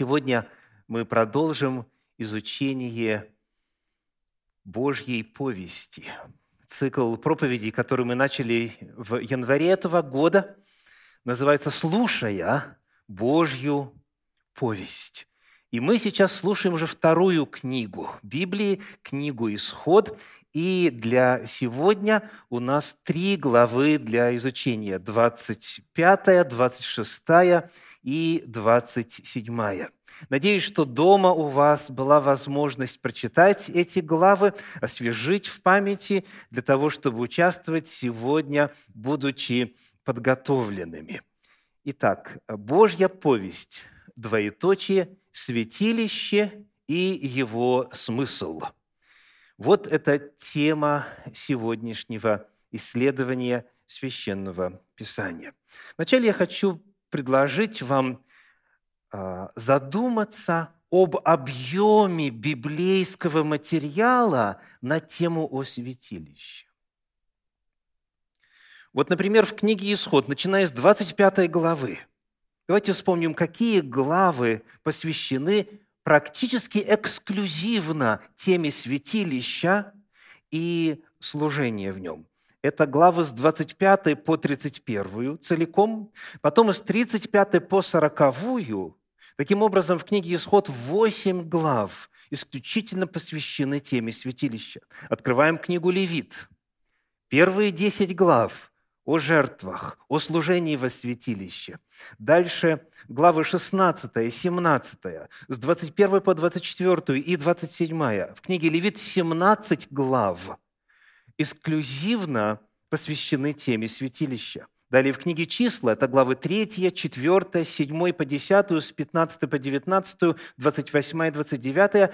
Сегодня мы продолжим изучение Божьей повести. Цикл проповедей, который мы начали в январе этого года, называется «Слушая Божью повесть». И мы сейчас слушаем уже вторую книгу Библии, книгу «Исход». И для сегодня у нас три главы для изучения. 25, 26 и 27. Надеюсь, что дома у вас была возможность прочитать эти главы, освежить в памяти для того, чтобы участвовать сегодня, будучи подготовленными. Итак, Божья повесть, двоеточие – святилище и его смысл. Вот это тема сегодняшнего исследования священного писания. Вначале я хочу предложить вам а, задуматься об объеме библейского материала на тему о святилище. Вот, например, в книге «Исход», начиная с 25 главы, Давайте вспомним, какие главы посвящены практически эксклюзивно теме святилища и служения в нем. Это главы с 25 по 31 целиком, потом с 35 по 40. Таким образом, в книге «Исход» 8 глав исключительно посвящены теме святилища. Открываем книгу «Левит». Первые 10 глав – о жертвах, о служении во святилище. Дальше главы 16 и 17, с 21 по 24 и 27. В книге Левит 17 глав эксклюзивно посвящены теме святилища. Далее в книге «Числа» это главы 3, 4, 7 по 10, с 15 по 19, 28 и 29,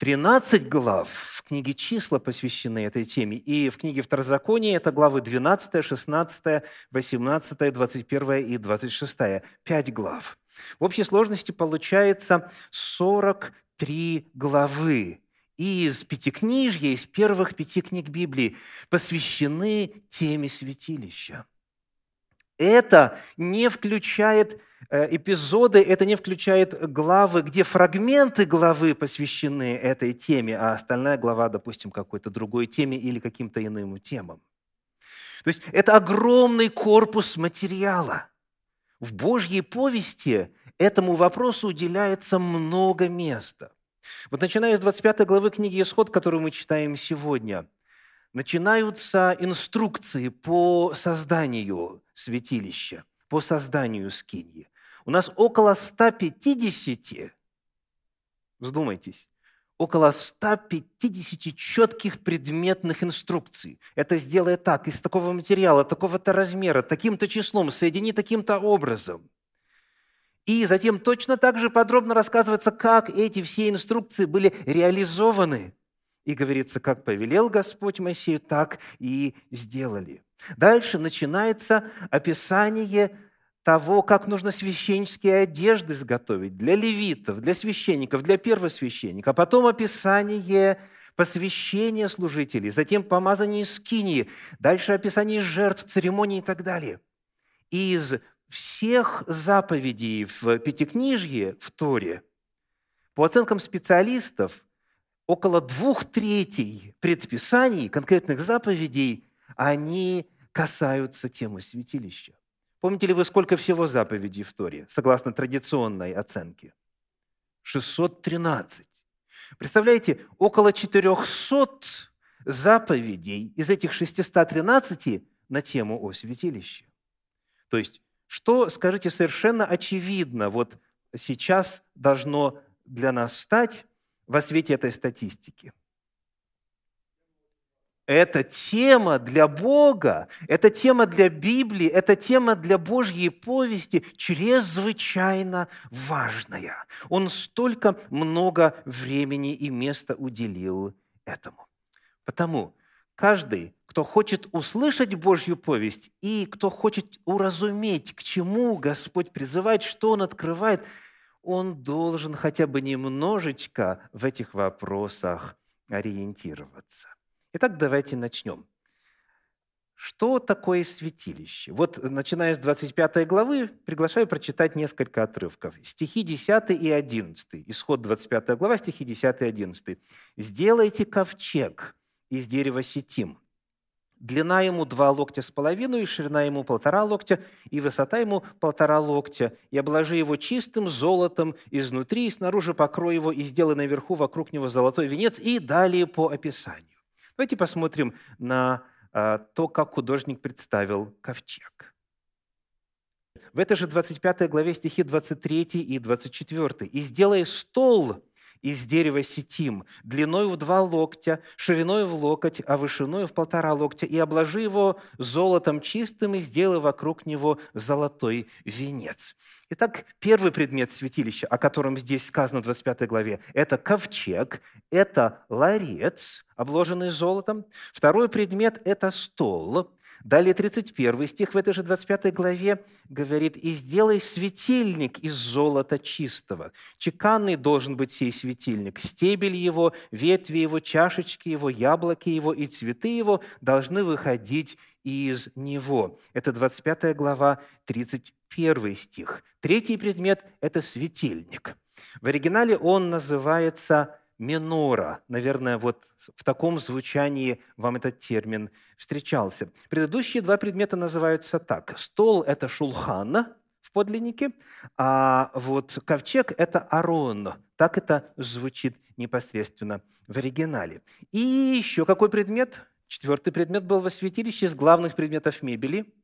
13 глав в книге «Числа» посвящены этой теме, и в книге «Второзаконие» это главы 12, 16, 18, 21 и 26. Пять глав. В общей сложности получается 43 главы из Пятикнижья, из первых пяти книг Библии, посвящены теме святилища. Это не включает Э, эпизоды, это не включает главы, где фрагменты главы посвящены этой теме, а остальная глава, допустим, какой-то другой теме или каким-то иным темам. То есть это огромный корпус материала. В Божьей повести этому вопросу уделяется много места. Вот начиная с 25 главы книги «Исход», которую мы читаем сегодня, начинаются инструкции по созданию святилища, по созданию скиньи. У нас около 150, вздумайтесь, около 150 четких предметных инструкций. Это сделай так, из такого материала, такого-то размера, таким-то числом, соедини таким-то образом. И затем точно так же подробно рассказывается, как эти все инструкции были реализованы. И говорится, как повелел Господь Моисею, так и сделали. Дальше начинается описание того, как нужно священнические одежды изготовить для левитов, для священников, для первосвященника, а потом описание посвящения служителей, затем помазание скинии, дальше описание жертв, церемоний и так далее. из всех заповедей в Пятикнижье, в Торе, по оценкам специалистов, около двух третей предписаний, конкретных заповедей, они касаются темы святилища. Помните ли вы, сколько всего заповедей в Торе, согласно традиционной оценке? 613. Представляете, около 400 заповедей из этих 613 на тему о святилище. То есть, что, скажите, совершенно очевидно, вот сейчас должно для нас стать во свете этой статистики – это тема для Бога, это тема для Библии, это тема для Божьей повести чрезвычайно важная. Он столько много времени и места уделил этому. Потому каждый, кто хочет услышать Божью повесть и кто хочет уразуметь, к чему Господь призывает, что Он открывает, он должен хотя бы немножечко в этих вопросах ориентироваться. Итак, давайте начнем. Что такое святилище? Вот, начиная с 25 главы, приглашаю прочитать несколько отрывков. Стихи 10 и 11. Исход 25 глава, стихи 10 и 11. «Сделайте ковчег из дерева сетим. Длина ему два локтя с половиной, и ширина ему полтора локтя, и высота ему полтора локтя. И обложи его чистым золотом изнутри, и снаружи покрой его, и сделай наверху вокруг него золотой венец, и далее по описанию». Давайте посмотрим на а, то, как художник представил ковчег. В этой же 25 главе стихи 23 и 24. «И сделай стол из дерева сетим, длиной в два локтя, шириной в локоть, а вышиной в полтора локтя, и обложи его золотом чистым, и сделай вокруг него золотой венец». Итак, первый предмет святилища, о котором здесь сказано в 25 главе, это ковчег, это ларец, обложенный золотом. Второй предмет – это стол, Далее 31 стих в этой же 25 главе говорит, «И сделай светильник из золота чистого. Чеканный должен быть сей светильник. Стебель его, ветви его, чашечки его, яблоки его и цветы его должны выходить из него». Это 25 глава, 31 стих. Третий предмет – это светильник. В оригинале он называется минора. Наверное, вот в таком звучании вам этот термин встречался. Предыдущие два предмета называются так. Стол – это шулхан в подлиннике, а вот ковчег – это арон. Так это звучит непосредственно в оригинале. И еще какой предмет? Четвертый предмет был во святилище из главных предметов мебели –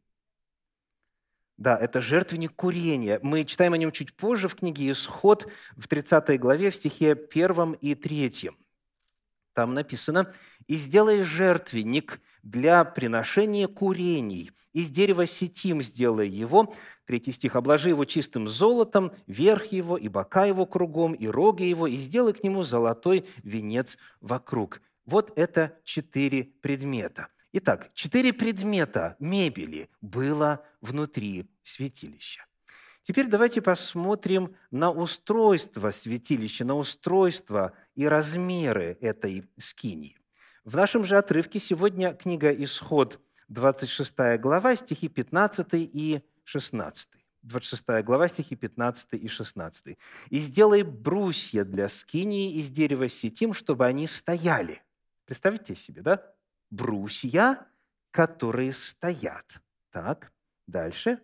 да, это жертвенник курения. Мы читаем о нем чуть позже в книге «Исход» в 30 главе, в стихе 1 и 3. Там написано «И сделай жертвенник для приношения курений. Из дерева сетим сделай его». Третий стих «Обложи его чистым золотом, верх его и бока его кругом, и роги его, и сделай к нему золотой венец вокруг». Вот это четыре предмета – Итак, четыре предмета мебели было внутри святилища. Теперь давайте посмотрим на устройство святилища, на устройство и размеры этой скинии. В нашем же отрывке сегодня книга «Исход», 26 глава, стихи 15 и 16. 26 глава, стихи 15 и 16. «И сделай брусья для скинии из дерева сетим, чтобы они стояли». Представьте себе, да? Брусья, которые стоят. Так, дальше.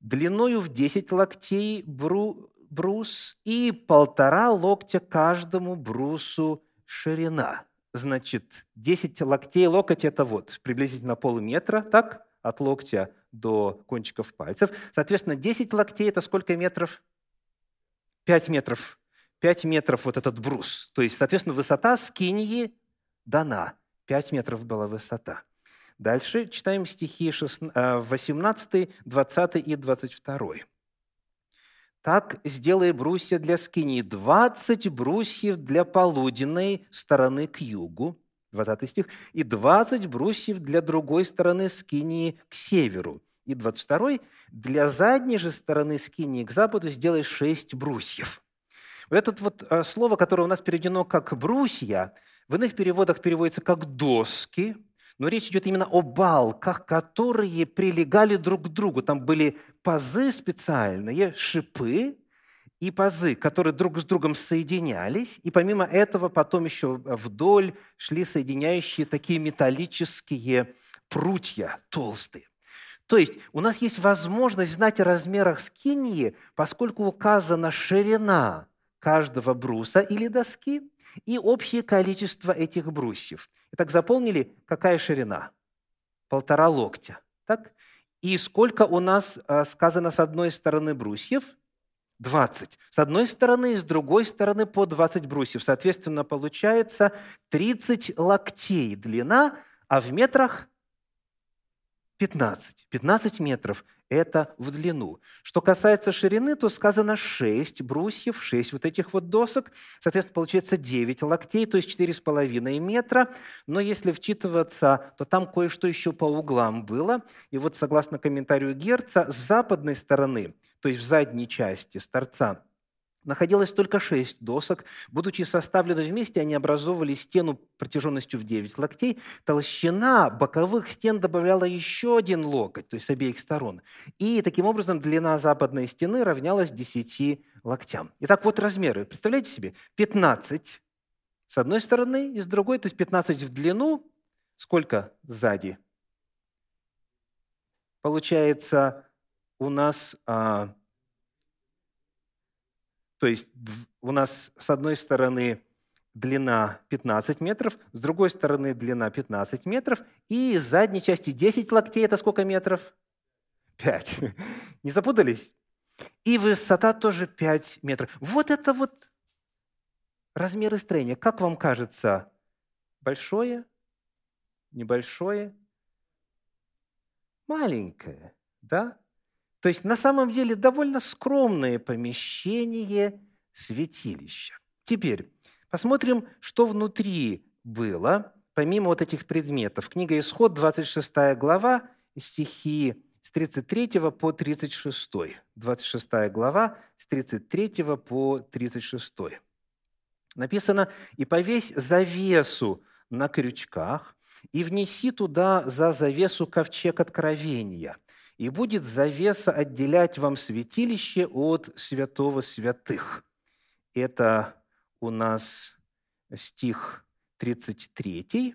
Длиною в 10 локтей бру, брус и полтора локтя каждому брусу ширина. Значит, 10 локтей, локоть – это вот приблизительно полметра, так, от локтя до кончиков пальцев. Соответственно, 10 локтей – это сколько метров? 5 метров. 5 метров вот этот брус. То есть, соответственно, высота скинии дана – 5 метров была высота. Дальше читаем стихи 18, 20 э, и 22. «Так сделай брусья для скини, 20 брусьев для полуденной стороны к югу, 20 стих, и 20 брусьев для другой стороны скинии к северу. И 22 для задней же стороны скинии к западу сделай 6 брусьев. Вот это вот э, слово, которое у нас переведено как «брусья», в иных переводах переводится как «доски», но речь идет именно о балках, которые прилегали друг к другу. Там были пазы специальные, шипы и пазы, которые друг с другом соединялись. И помимо этого потом еще вдоль шли соединяющие такие металлические прутья толстые. То есть у нас есть возможность знать о размерах скинии, поскольку указана ширина каждого бруса или доски – и общее количество этих брусьев. Итак, заполнили, какая ширина? Полтора локтя. Так? И сколько у нас а, сказано с одной стороны брусьев? 20. С одной стороны и с другой стороны по 20 брусьев. Соответственно, получается 30 локтей длина, а в метрах 15. 15 метров – это в длину. Что касается ширины, то сказано 6 брусьев, 6 вот этих вот досок. Соответственно, получается 9 локтей, то есть 4,5 метра. Но если вчитываться, то там кое-что еще по углам было. И вот согласно комментарию Герца, с западной стороны, то есть в задней части с торца, находилось только шесть досок. Будучи составлены вместе, они образовывали стену протяженностью в 9 локтей. Толщина боковых стен добавляла еще один локоть, то есть с обеих сторон. И таким образом длина западной стены равнялась 10 локтям. Итак, вот размеры. Представляете себе? 15 с одной стороны и с другой, то есть 15 в длину. Сколько сзади? Получается, у нас а, то есть у нас с одной стороны длина 15 метров, с другой стороны длина 15 метров, и с задней части 10 локтей – это сколько метров? 5. Не запутались? И высота тоже 5 метров. Вот это вот размеры строения. Как вам кажется, большое, небольшое, маленькое, да? То есть на самом деле довольно скромное помещение святилища. Теперь посмотрим, что внутри было, помимо вот этих предметов. Книга Исход, 26 глава, стихи с 33 по 36. 26 глава, с 33 по 36. Написано, «И повесь завесу на крючках, и внеси туда за завесу ковчег откровения, и будет завеса отделять вам святилище от святого святых». Это у нас стих 33.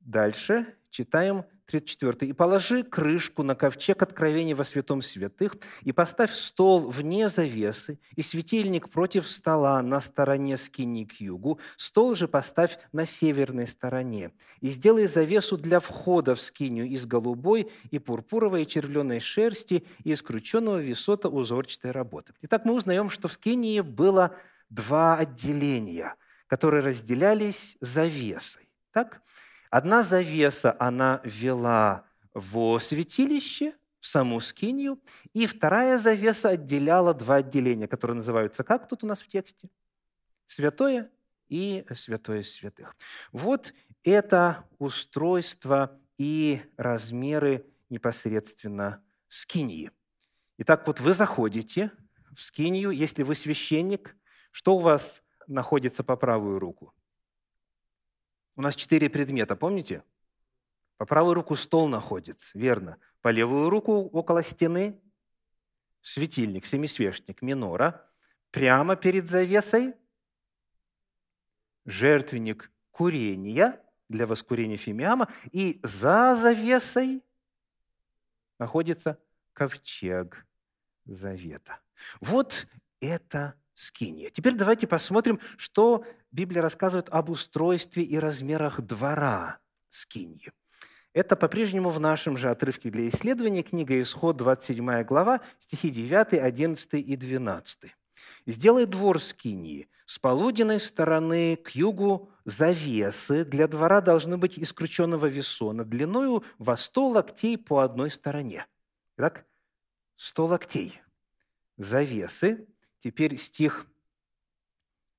Дальше читаем 34. «И положи крышку на ковчег откровения во святом святых, и поставь стол вне завесы, и светильник против стола на стороне скини к югу, стол же поставь на северной стороне, и сделай завесу для входа в скинию из голубой и пурпуровой и червленой шерсти и из крученного висота узорчатой работы». Итак, мы узнаем, что в скинии было два отделения, которые разделялись завесой. Так? Одна завеса, она вела во святилище, в саму скинию, и вторая завеса отделяла два отделения, которые называются как тут у нас в тексте? Святое и святое святых. Вот это устройство и размеры непосредственно скинии. Итак, вот вы заходите в скинию, если вы священник, что у вас находится по правую руку? У нас четыре предмета, помните? По правую руку стол находится, верно. По левую руку около стены светильник, семисвечник, минора. Прямо перед завесой жертвенник курения для воскурения фимиама. И за завесой находится ковчег завета. Вот это скиния. Теперь давайте посмотрим, что Библия рассказывает об устройстве и размерах двора скинии. Это по-прежнему в нашем же отрывке для исследования книга Исход, 27 глава, стихи 9, 11 и 12. «Сделай двор скинии. С полуденной стороны к югу завесы для двора должны быть из крученного весона длиною во сто локтей по одной стороне». Итак, сто локтей. Завесы Теперь стих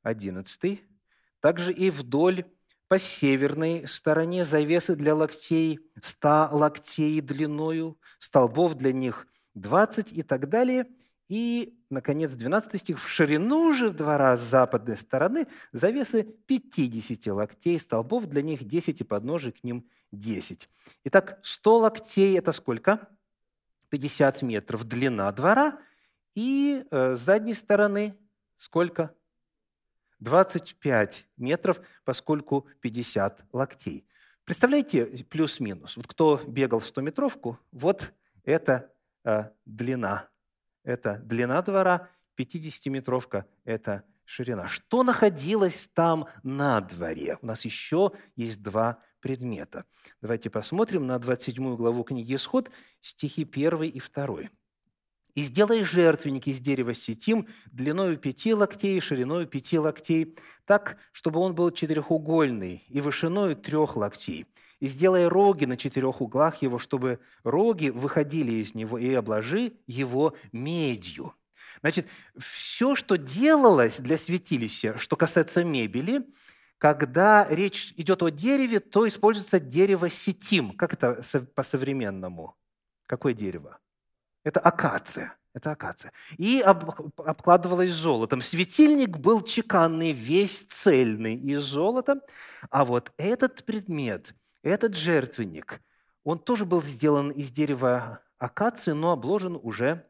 11. Также и вдоль по северной стороне завесы для локтей, ста локтей длиною, столбов для них 20 и так далее. И, наконец, 12 стих. В ширину же двора с западной стороны завесы 50 локтей, столбов для них 10 и подножий к ним 10. Итак, 100 локтей – это сколько? 50 метров длина двора – и э, с задней стороны сколько? 25 метров, поскольку 50 локтей. Представляете, плюс-минус. Вот кто бегал 100-метровку, вот это э, длина. Это длина двора, 50-метровка – это ширина. Что находилось там на дворе? У нас еще есть два предмета. Давайте посмотрим на 27 главу книги «Исход», стихи 1 и 2. И сделай жертвенник из дерева сетим длиною пяти локтей и шириною пяти локтей, так, чтобы он был четырехугольный и вышиною трех локтей. И сделай роги на четырех углах его, чтобы роги выходили из него, и обложи его медью». Значит, все, что делалось для святилища, что касается мебели, когда речь идет о дереве, то используется дерево сетим. Как это по-современному? Какое дерево? Это акация. Это акация. И об, обкладывалась золотом. Светильник был чеканный, весь цельный из золота. А вот этот предмет, этот жертвенник, он тоже был сделан из дерева акации, но обложен уже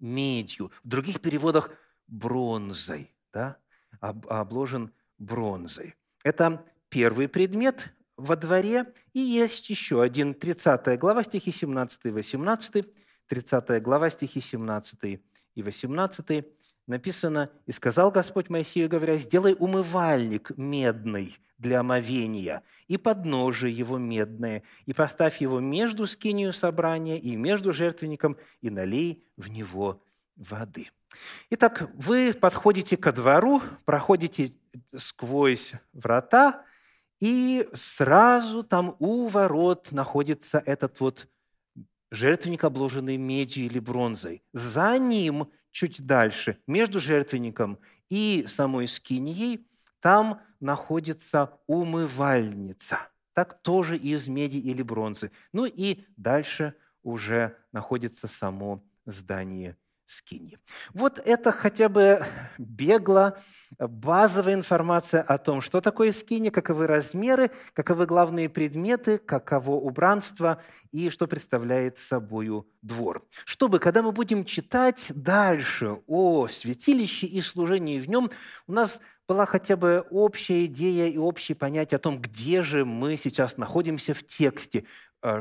медью. В других переводах бронзой. Да? Обложен бронзой. Это первый предмет во дворе. И есть еще один, 30 глава, стихи 17 и 18. 30 глава, стихи 17 и 18 написано, «И сказал Господь Моисею, говоря, сделай умывальник медный для омовения, и подножие его медное, и поставь его между скинию собрания и между жертвенником, и налей в него воды». Итак, вы подходите ко двору, проходите сквозь врата, и сразу там у ворот находится этот вот жертвенник, обложенный медью или бронзой. За ним, чуть дальше, между жертвенником и самой скинией, там находится умывальница. Так тоже из меди или бронзы. Ну и дальше уже находится само здание скиньи. Вот это хотя бы бегло базовая информация о том, что такое скинья, каковы размеры, каковы главные предметы, каково убранство и что представляет собою двор. Чтобы, когда мы будем читать дальше о святилище и служении в нем, у нас была хотя бы общая идея и общее понятие о том, где же мы сейчас находимся в тексте,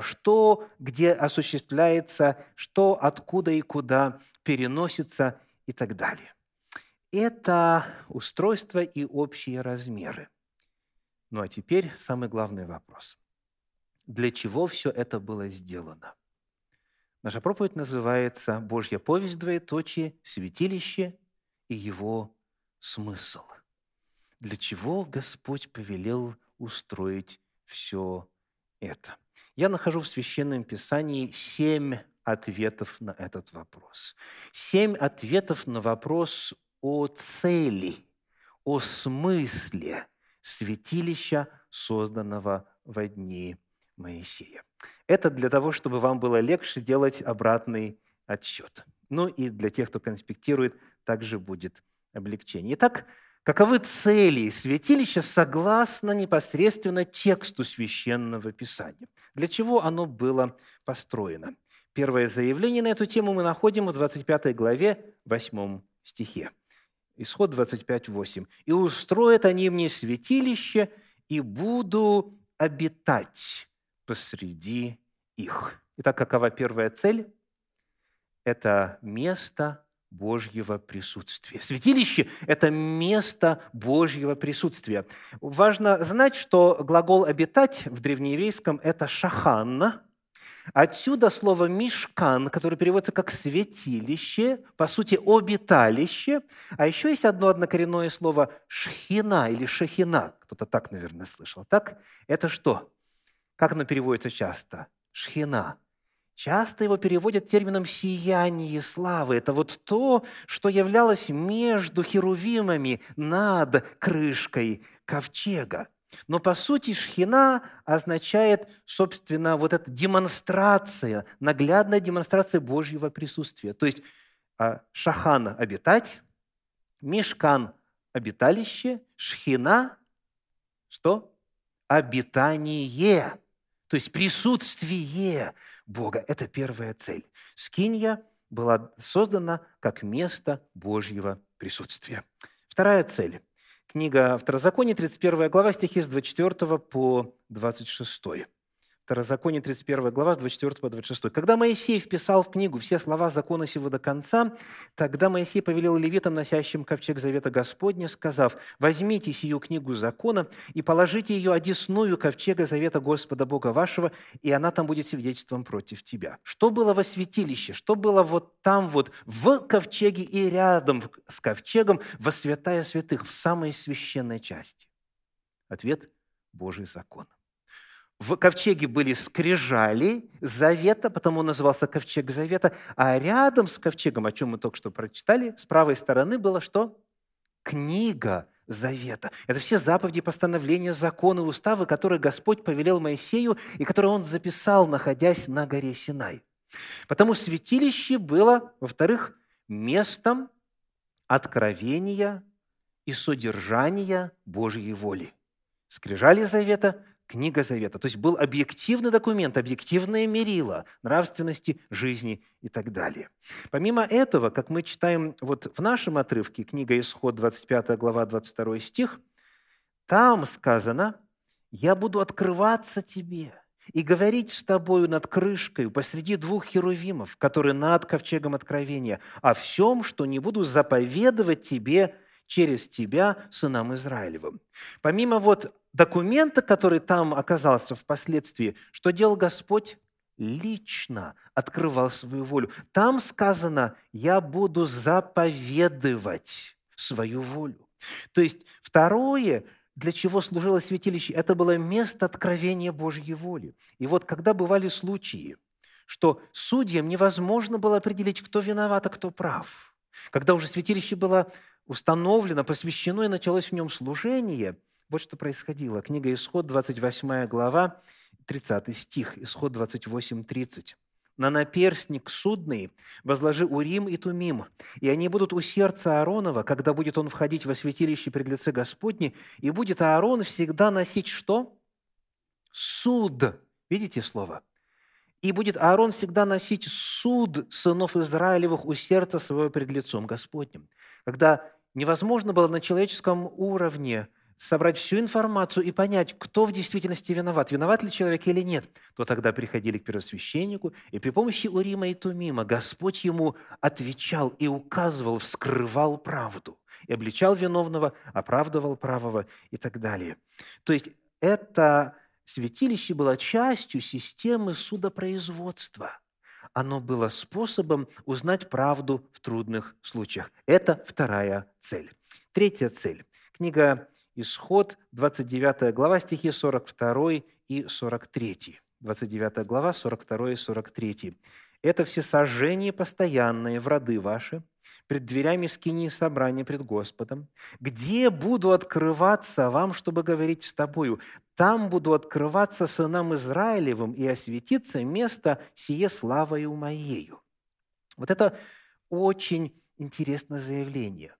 что где осуществляется, что откуда и куда переносится и так далее. Это устройство и общие размеры. Ну а теперь самый главный вопрос. Для чего все это было сделано? Наша проповедь называется «Божья повесть, двоеточие, святилище и его смысл». Для чего Господь повелел устроить все это? Я нахожу в Священном Писании семь ответов на этот вопрос. Семь ответов на вопрос о цели, о смысле святилища, созданного во дни Моисея. Это для того, чтобы вам было легче делать обратный отсчет. Ну и для тех, кто конспектирует, также будет облегчение. Итак, Каковы цели святилища согласно непосредственно тексту священного писания? Для чего оно было построено? Первое заявление на эту тему мы находим в 25 главе, 8 стихе. Исход 25, 8. «И устроят они мне святилище, и буду обитать посреди их». Итак, какова первая цель? Это место Божьего присутствия. Святилище – это место Божьего присутствия. Важно знать, что глагол «обитать» в древнееврейском – это «шахан», Отсюда слово «мишкан», которое переводится как «святилище», по сути, «обиталище». А еще есть одно однокоренное слово «шхина» или «шахина». Кто-то так, наверное, слышал. Так? Это что? Как оно переводится часто? «Шхина». Часто его переводят термином «сияние славы». Это вот то, что являлось между херувимами над крышкой ковчега. Но по сути шхина означает, собственно, вот эта демонстрация, наглядная демонстрация Божьего присутствия. То есть а, шахан – обитать, мешкан – обиталище, шхина – что? Обитание, то есть присутствие – Бога. Это первая цель. Скинья была создана как место Божьего присутствия. Вторая цель. Книга Второзаконие, 31 глава, стихи с 24 по 26. Второзаконие, 31 глава, с 24 по 26. «Когда Моисей вписал в книгу все слова закона сего до конца, тогда Моисей повелел левитам, носящим ковчег завета Господня, сказав, «Возьмите сию книгу закона и положите ее одесную ковчега завета Господа Бога вашего, и она там будет свидетельством против тебя». Что было во святилище? Что было вот там вот в ковчеге и рядом с ковчегом во святая святых, в самой священной части? Ответ – Божий закон. В ковчеге были скрижали завета, потому он назывался ковчег завета, а рядом с ковчегом, о чем мы только что прочитали, с правой стороны было что? Книга завета. Это все заповеди, постановления, законы, уставы, которые Господь повелел Моисею и которые он записал, находясь на горе Синай. Потому святилище было, во-вторых, местом откровения и содержания Божьей воли. Скрижали Завета Книга Завета. То есть был объективный документ, объективное мерило нравственности, жизни и так далее. Помимо этого, как мы читаем вот в нашем отрывке, книга Исход, 25 глава, 22 стих, там сказано, «Я буду открываться тебе и говорить с тобою над крышкой посреди двух херувимов, которые над ковчегом откровения, о всем, что не буду заповедовать тебе через тебя, сынам Израилевым». Помимо вот документа, который там оказался впоследствии, что делал Господь? Лично открывал свою волю. Там сказано, я буду заповедовать свою волю. То есть второе, для чего служило святилище, это было место откровения Божьей воли. И вот когда бывали случаи, что судьям невозможно было определить, кто виноват, а кто прав, когда уже святилище было установлено, посвящено и началось в нем служение – вот что происходило. Книга Исход, 28 глава, 30 стих, Исход 28, 30. «На наперстник судный возложи Урим и Тумим, и они будут у сердца Ааронова, когда будет он входить во святилище пред лице Господне, и будет Аарон всегда носить что? Суд. Видите слово? И будет Аарон всегда носить суд сынов Израилевых у сердца своего пред лицом Господним. Когда невозможно было на человеческом уровне – собрать всю информацию и понять, кто в действительности виноват, виноват ли человек или нет, то тогда приходили к первосвященнику, и при помощи Урима и Тумима Господь ему отвечал и указывал, вскрывал правду, и обличал виновного, оправдывал правого и так далее. То есть это святилище было частью системы судопроизводства. Оно было способом узнать правду в трудных случаях. Это вторая цель. Третья цель. Книга Исход, 29 глава, стихи 42 и 43. 29 глава, 42 и 43. «Это все сожжения постоянные в роды ваши, пред дверями скини собрания пред Господом, где буду открываться вам, чтобы говорить с тобою. Там буду открываться сынам Израилевым и осветиться место сие славою моею». Вот это очень интересное заявление.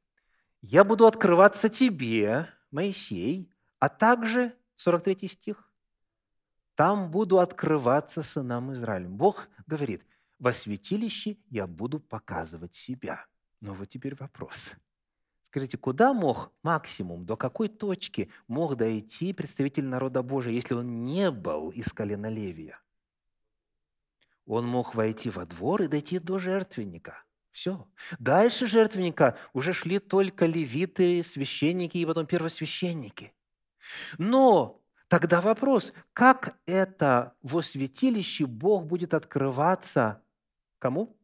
«Я буду открываться тебе, Моисей, а также, 43 стих, «Там буду открываться сынам Израилем». Бог говорит, «Во святилище я буду показывать себя». Но вот теперь вопрос. Скажите, куда мог максимум, до какой точки мог дойти представитель народа Божия, если он не был из колена Левия? Он мог войти во двор и дойти до жертвенника – все. Дальше жертвенника уже шли только левиты, священники и потом первосвященники. Но тогда вопрос, как это во святилище Бог будет открываться кому?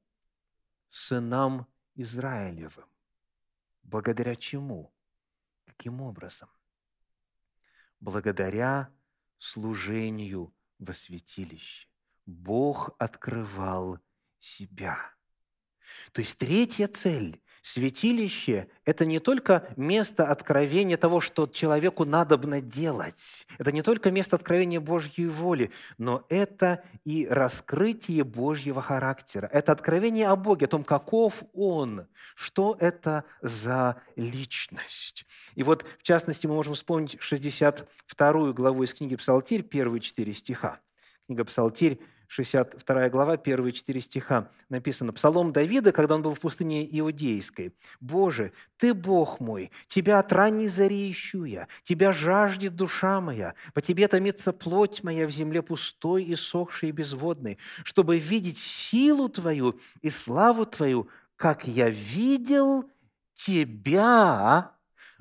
Сынам Израилевым. Благодаря чему? Каким образом? Благодаря служению во святилище. Бог открывал себя – то есть третья цель – святилище – это не только место откровения того, что человеку надобно делать. Это не только место откровения Божьей воли, но это и раскрытие Божьего характера. Это откровение о Боге, о том, каков Он, что это за личность. И вот, в частности, мы можем вспомнить 62 главу из книги «Псалтирь», первые четыре стиха. Книга «Псалтирь», 62 глава, первые четыре стиха написано. Псалом Давида, когда он был в пустыне Иудейской. «Боже, Ты Бог мой, Тебя от ранней зари ищу я, Тебя жаждет душа моя, по Тебе томится плоть моя в земле пустой и сохшей и безводной, чтобы видеть силу Твою и славу Твою, как я видел Тебя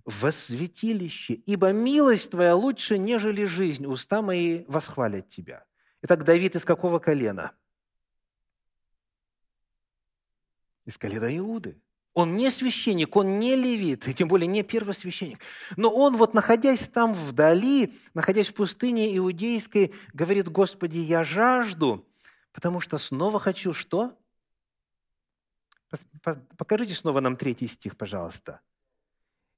во святилище, ибо милость Твоя лучше, нежели жизнь, уста мои восхвалят Тебя». Итак, Давид из какого колена? Из колена Иуды. Он не священник, он не левит, и тем более не первосвященник. Но он вот, находясь там вдали, находясь в пустыне иудейской, говорит, Господи, я жажду, потому что снова хочу что? Покажите снова нам третий стих, пожалуйста.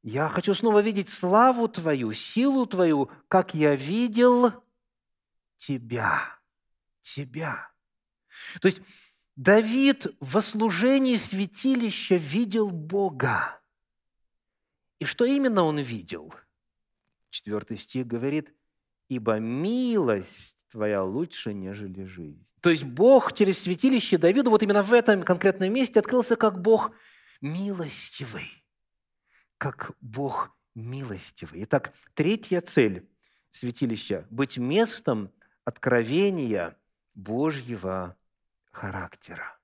Я хочу снова видеть славу Твою, силу Твою, как я видел Тебя. Тебя. То есть Давид во служении святилища видел Бога. И что именно он видел? Четвертый стих говорит, «Ибо милость твоя лучше, нежели жизнь». То есть Бог через святилище Давиду вот именно в этом конкретном месте открылся как Бог милостивый, как Бог милостивый. Итак, третья цель святилища – быть местом откровения Божьего характера.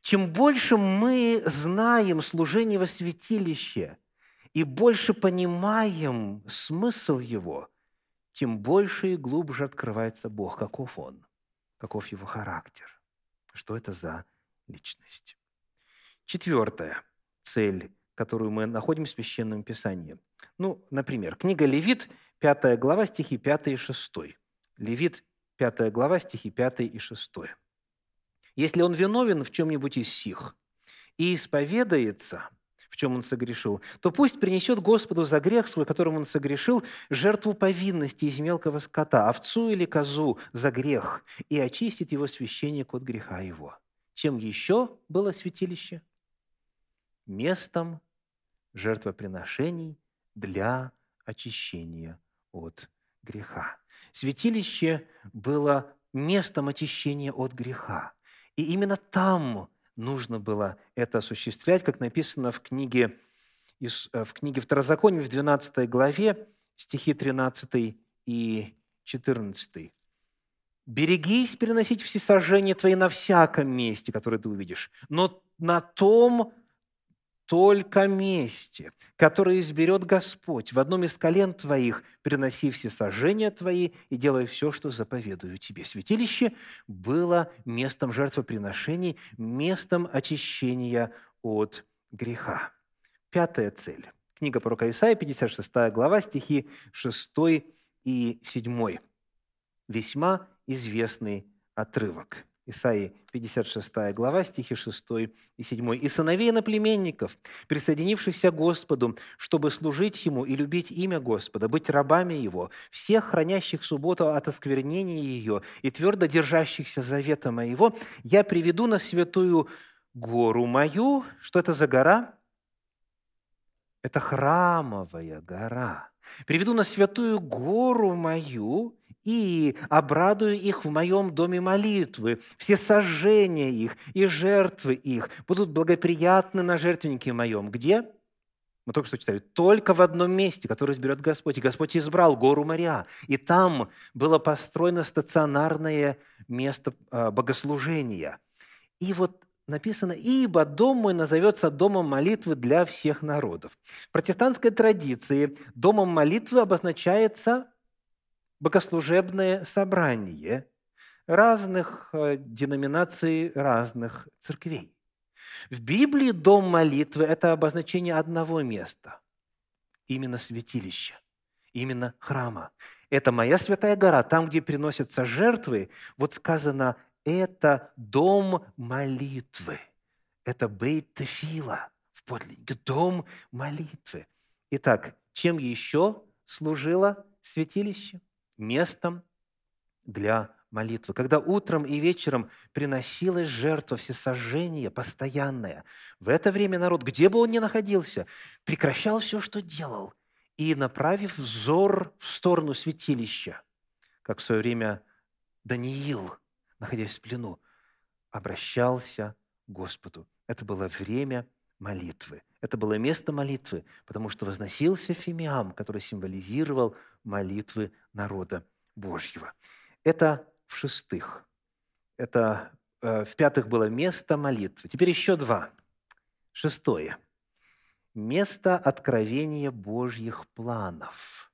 Чем больше мы знаем служение во святилище и больше понимаем смысл его, тем больше и глубже открывается Бог, каков Он, каков Его характер, что это за личность. Четвертая цель, которую мы находим в Священном Писании. Ну, например, книга Левит, 5 глава, стихи 5 и 6. Левит, 5 глава, стихи 5 и 6. Если он виновен в чем-нибудь из сих и исповедается, в чем он согрешил, то пусть принесет Господу за грех свой, которым он согрешил, жертву повинности из мелкого скота, овцу или козу за грех, и очистит его священник от греха его. Чем еще было святилище? Местом жертвоприношений для очищения от греха. Святилище было местом очищения от греха. И именно там нужно было это осуществлять, как написано в книге, э, в книге Второзакония в 12 главе, стихи 13 и 14. «Берегись переносить всесожжения твои на всяком месте, которое ты увидишь, но на том только месте, которое изберет Господь, в одном из колен твоих, приноси все сожжения твои и делай все, что заповедую тебе». Святилище было местом жертвоприношений, местом очищения от греха. Пятая цель. Книга пророка Исаия, 56 глава, стихи 6 и 7. Весьма известный отрывок. Исаии 56 глава, стихи 6 и 7. «И сыновей наплеменников, присоединившихся к Господу, чтобы служить Ему и любить имя Господа, быть рабами Его, всех хранящих субботу от осквернения ее и твердо держащихся завета моего, я приведу на святую гору мою». Что это за гора? Это храмовая гора. «Приведу на святую гору мою, и обрадую их в моем доме молитвы. Все сожжения их и жертвы их будут благоприятны на жертвеннике моем. Где? Мы только что читали. Только в одном месте, которое изберет Господь. И Господь избрал гору Мария. И там было построено стационарное место а, богослужения. И вот написано, «Ибо дом мой назовется домом молитвы для всех народов». В протестантской традиции домом молитвы обозначается богослужебное собрание разных э, деноминаций, разных церквей. В Библии дом молитвы – это обозначение одного места, именно святилища, именно храма. Это моя святая гора, там, где приносятся жертвы, вот сказано, это дом молитвы. Это бейт тефила в подлиннике, дом молитвы. Итак, чем еще служило святилище? Местом для молитвы. Когда утром и вечером приносилась жертва всесожжения, постоянная, в это время народ, где бы он ни находился, прекращал все, что делал, и, направив взор в сторону святилища, как в свое время Даниил, находясь в плену, обращался к Господу. Это было время молитвы. Это было место молитвы, потому что возносился фимиам, который символизировал молитвы народа Божьего. Это в шестых. Это э, в пятых было место молитвы. Теперь еще два. Шестое. Место откровения Божьих планов.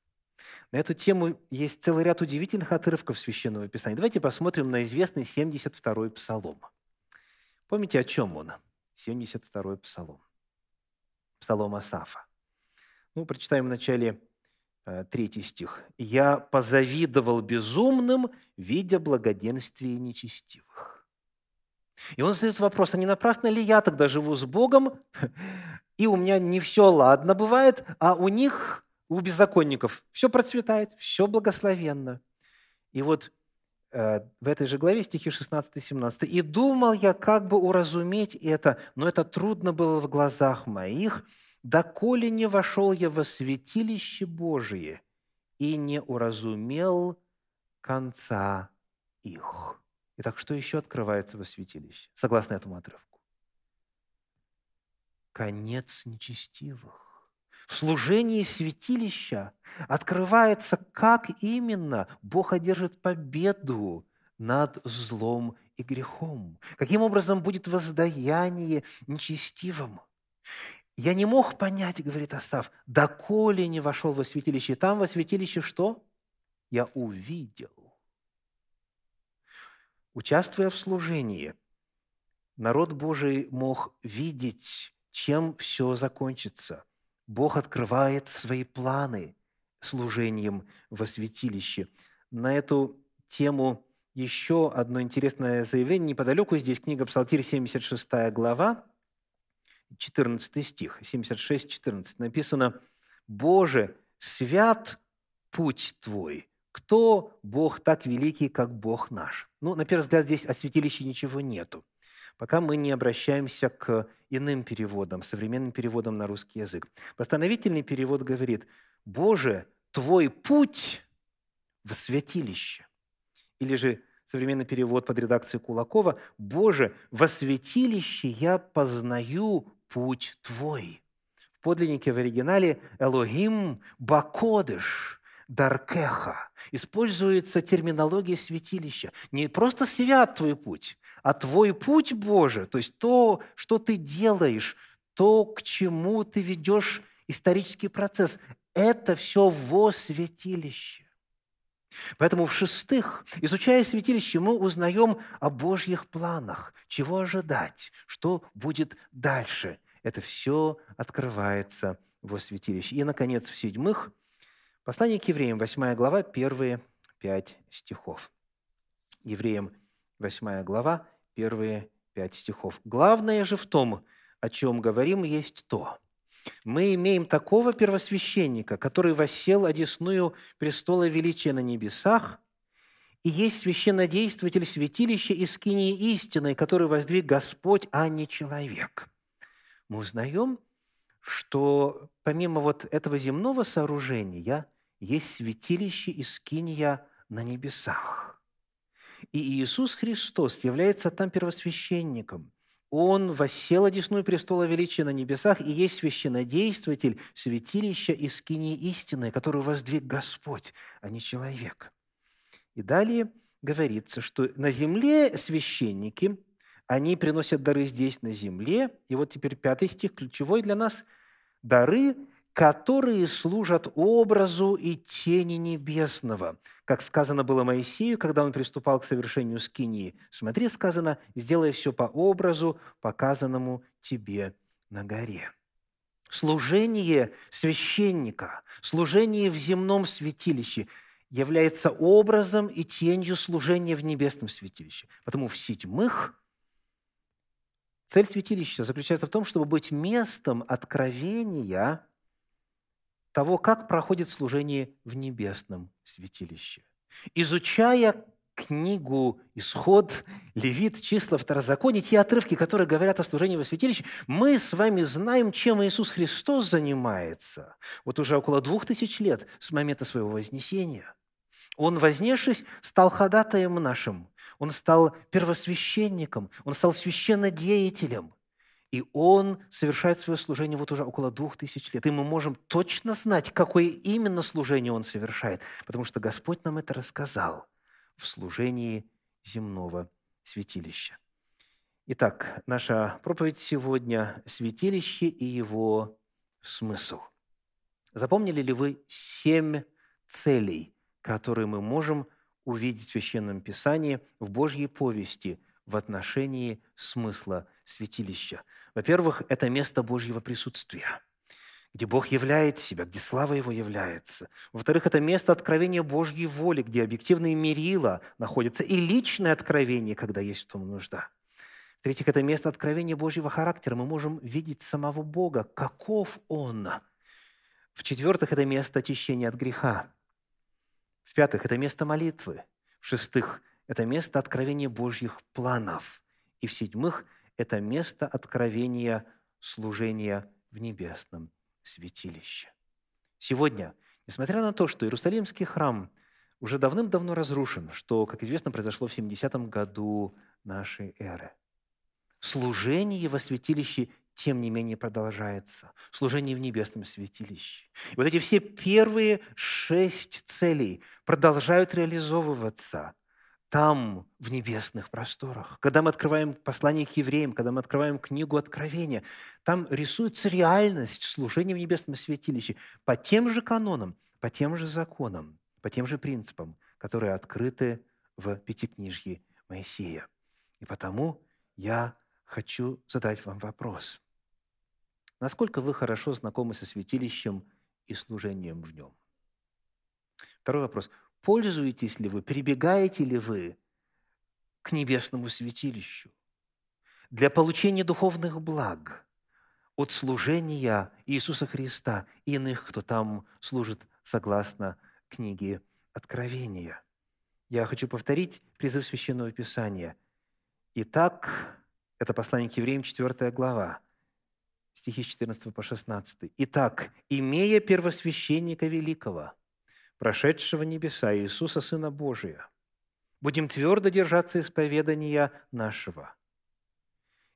На эту тему есть целый ряд удивительных отрывков Священного Писания. Давайте посмотрим на известный 72-й псалом. Помните, о чем он? 72-й псалом. Псалом Асафа. Ну, прочитаем в начале Э, третий стих. «Я позавидовал безумным, видя благоденствие нечестивых». И он задает вопрос, а не напрасно ли я тогда живу с Богом, и у меня не все ладно бывает, а у них, у беззаконников, все процветает, все благословенно. И вот в этой же главе, стихи 16-17. «И думал я, как бы уразуметь это, но это трудно было в глазах моих, доколе не вошел я во святилище Божие и не уразумел конца их». Итак, что еще открывается во святилище, согласно этому отрывку? Конец нечестивых служении святилища открывается, как именно Бог одержит победу над злом и грехом. Каким образом будет воздаяние нечестивым. Я не мог понять, говорит Остав, доколе не вошел во святилище. Там во святилище что? Я увидел. Участвуя в служении, народ Божий мог видеть, чем все закончится – Бог открывает свои планы служением во святилище. На эту тему еще одно интересное заявление неподалеку. Здесь книга Псалтирь, 76 глава, 14 стих, 76-14. Написано, «Боже, свят путь Твой, кто Бог так великий, как Бог наш?» Ну, на первый взгляд, здесь о святилище ничего нету пока мы не обращаемся к иным переводам, современным переводам на русский язык. Постановительный перевод говорит, «Боже, Твой путь в святилище». Или же современный перевод под редакцией Кулакова, «Боже, во святилище я познаю путь Твой». В подлиннике в оригинале «Элогим бакодыш», Даркеха. Используется терминология святилища. Не просто свят твой путь, а твой путь Божий, то есть то, что ты делаешь, то, к чему ты ведешь исторический процесс, это все во святилище. Поэтому, в-шестых, изучая святилище, мы узнаем о Божьих планах, чего ожидать, что будет дальше. Это все открывается во святилище. И, наконец, в-седьмых, послание к евреям, 8 глава, первые пять стихов. Евреям, 8 глава, первые пять стихов. Главное же в том, о чем говорим, есть то. Мы имеем такого первосвященника, который воссел одесную престола величия на небесах, и есть священнодействователь святилища и скинии истины, который воздвиг Господь, а не человек. Мы узнаем, что помимо вот этого земного сооружения есть святилище и скиния на небесах – и Иисус Христос является там первосвященником. Он воссел одесную престола величия на небесах и есть священнодействователь святилища и скинии истины, которую воздвиг Господь, а не человек. И далее говорится, что на земле священники, они приносят дары здесь, на земле. И вот теперь пятый стих, ключевой для нас. Дары которые служат образу и тени небесного. Как сказано было Моисею, когда он приступал к совершению скинии. Смотри, сказано, сделай все по образу, показанному тебе на горе. Служение священника, служение в земном святилище является образом и тенью служения в небесном святилище. Потому в седьмых цель святилища заключается в том, чтобы быть местом откровения – того, как проходит служение в небесном святилище. Изучая книгу «Исход», «Левит», «Числа», «Второзаконие», те отрывки, которые говорят о служении во святилище, мы с вами знаем, чем Иисус Христос занимается. Вот уже около двух тысяч лет с момента своего вознесения. Он, вознесшись, стал ходатаем нашим, он стал первосвященником, он стал священнодеятелем – и он совершает свое служение вот уже около двух тысяч лет. И мы можем точно знать, какое именно служение он совершает, потому что Господь нам это рассказал в служении земного святилища. Итак, наша проповедь сегодня – святилище и его смысл. Запомнили ли вы семь целей, которые мы можем увидеть в Священном Писании, в Божьей повести в отношении смысла святилища? Во-первых, это место Божьего присутствия, где Бог являет себя, где слава Его является. Во-вторых, это место откровения Божьей воли, где объективные мерила находятся, и личное откровение, когда есть в том нужда. В-третьих, это место откровения Божьего характера. Мы можем видеть самого Бога, каков Он. В-четвертых, это место очищения от греха. В-пятых, это место молитвы. В-шестых, – это место откровения Божьих планов. И в-седьмых, это место откровения служения в небесном святилище. Сегодня, несмотря на то, что Иерусалимский храм уже давным-давно разрушен, что, как известно, произошло в 70-м году нашей эры, служение во святилище тем не менее продолжается. Служение в небесном святилище. И вот эти все первые шесть целей продолжают реализовываться там, в небесных просторах. Когда мы открываем послание к евреям, когда мы открываем книгу Откровения, там рисуется реальность служения в небесном святилище по тем же канонам, по тем же законам, по тем же принципам, которые открыты в Пятикнижье Моисея. И потому я хочу задать вам вопрос. Насколько вы хорошо знакомы со святилищем и служением в нем? Второй вопрос. Пользуетесь ли вы, прибегаете ли вы к небесному святилищу для получения духовных благ от служения Иисуса Христа и иных, кто там служит согласно книге Откровения? Я хочу повторить призыв Священного Писания. Итак, это послание к евреям, 4 глава, стихи с 14 по 16. «Итак, имея первосвященника великого, прошедшего небеса Иисуса, Сына Божия, будем твердо держаться исповедания нашего.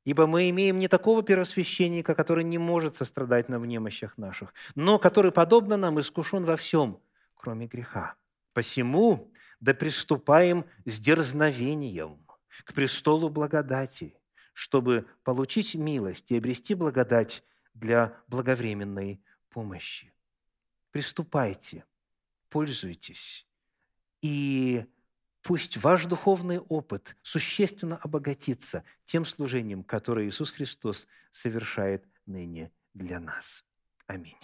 Ибо мы имеем не такого первосвященника, который не может сострадать нам в немощах наших, но который, подобно нам, искушен во всем, кроме греха. Посему да приступаем с дерзновением к престолу благодати, чтобы получить милость и обрести благодать для благовременной помощи. Приступайте, пользуйтесь, и пусть ваш духовный опыт существенно обогатится тем служением, которое Иисус Христос совершает ныне для нас. Аминь.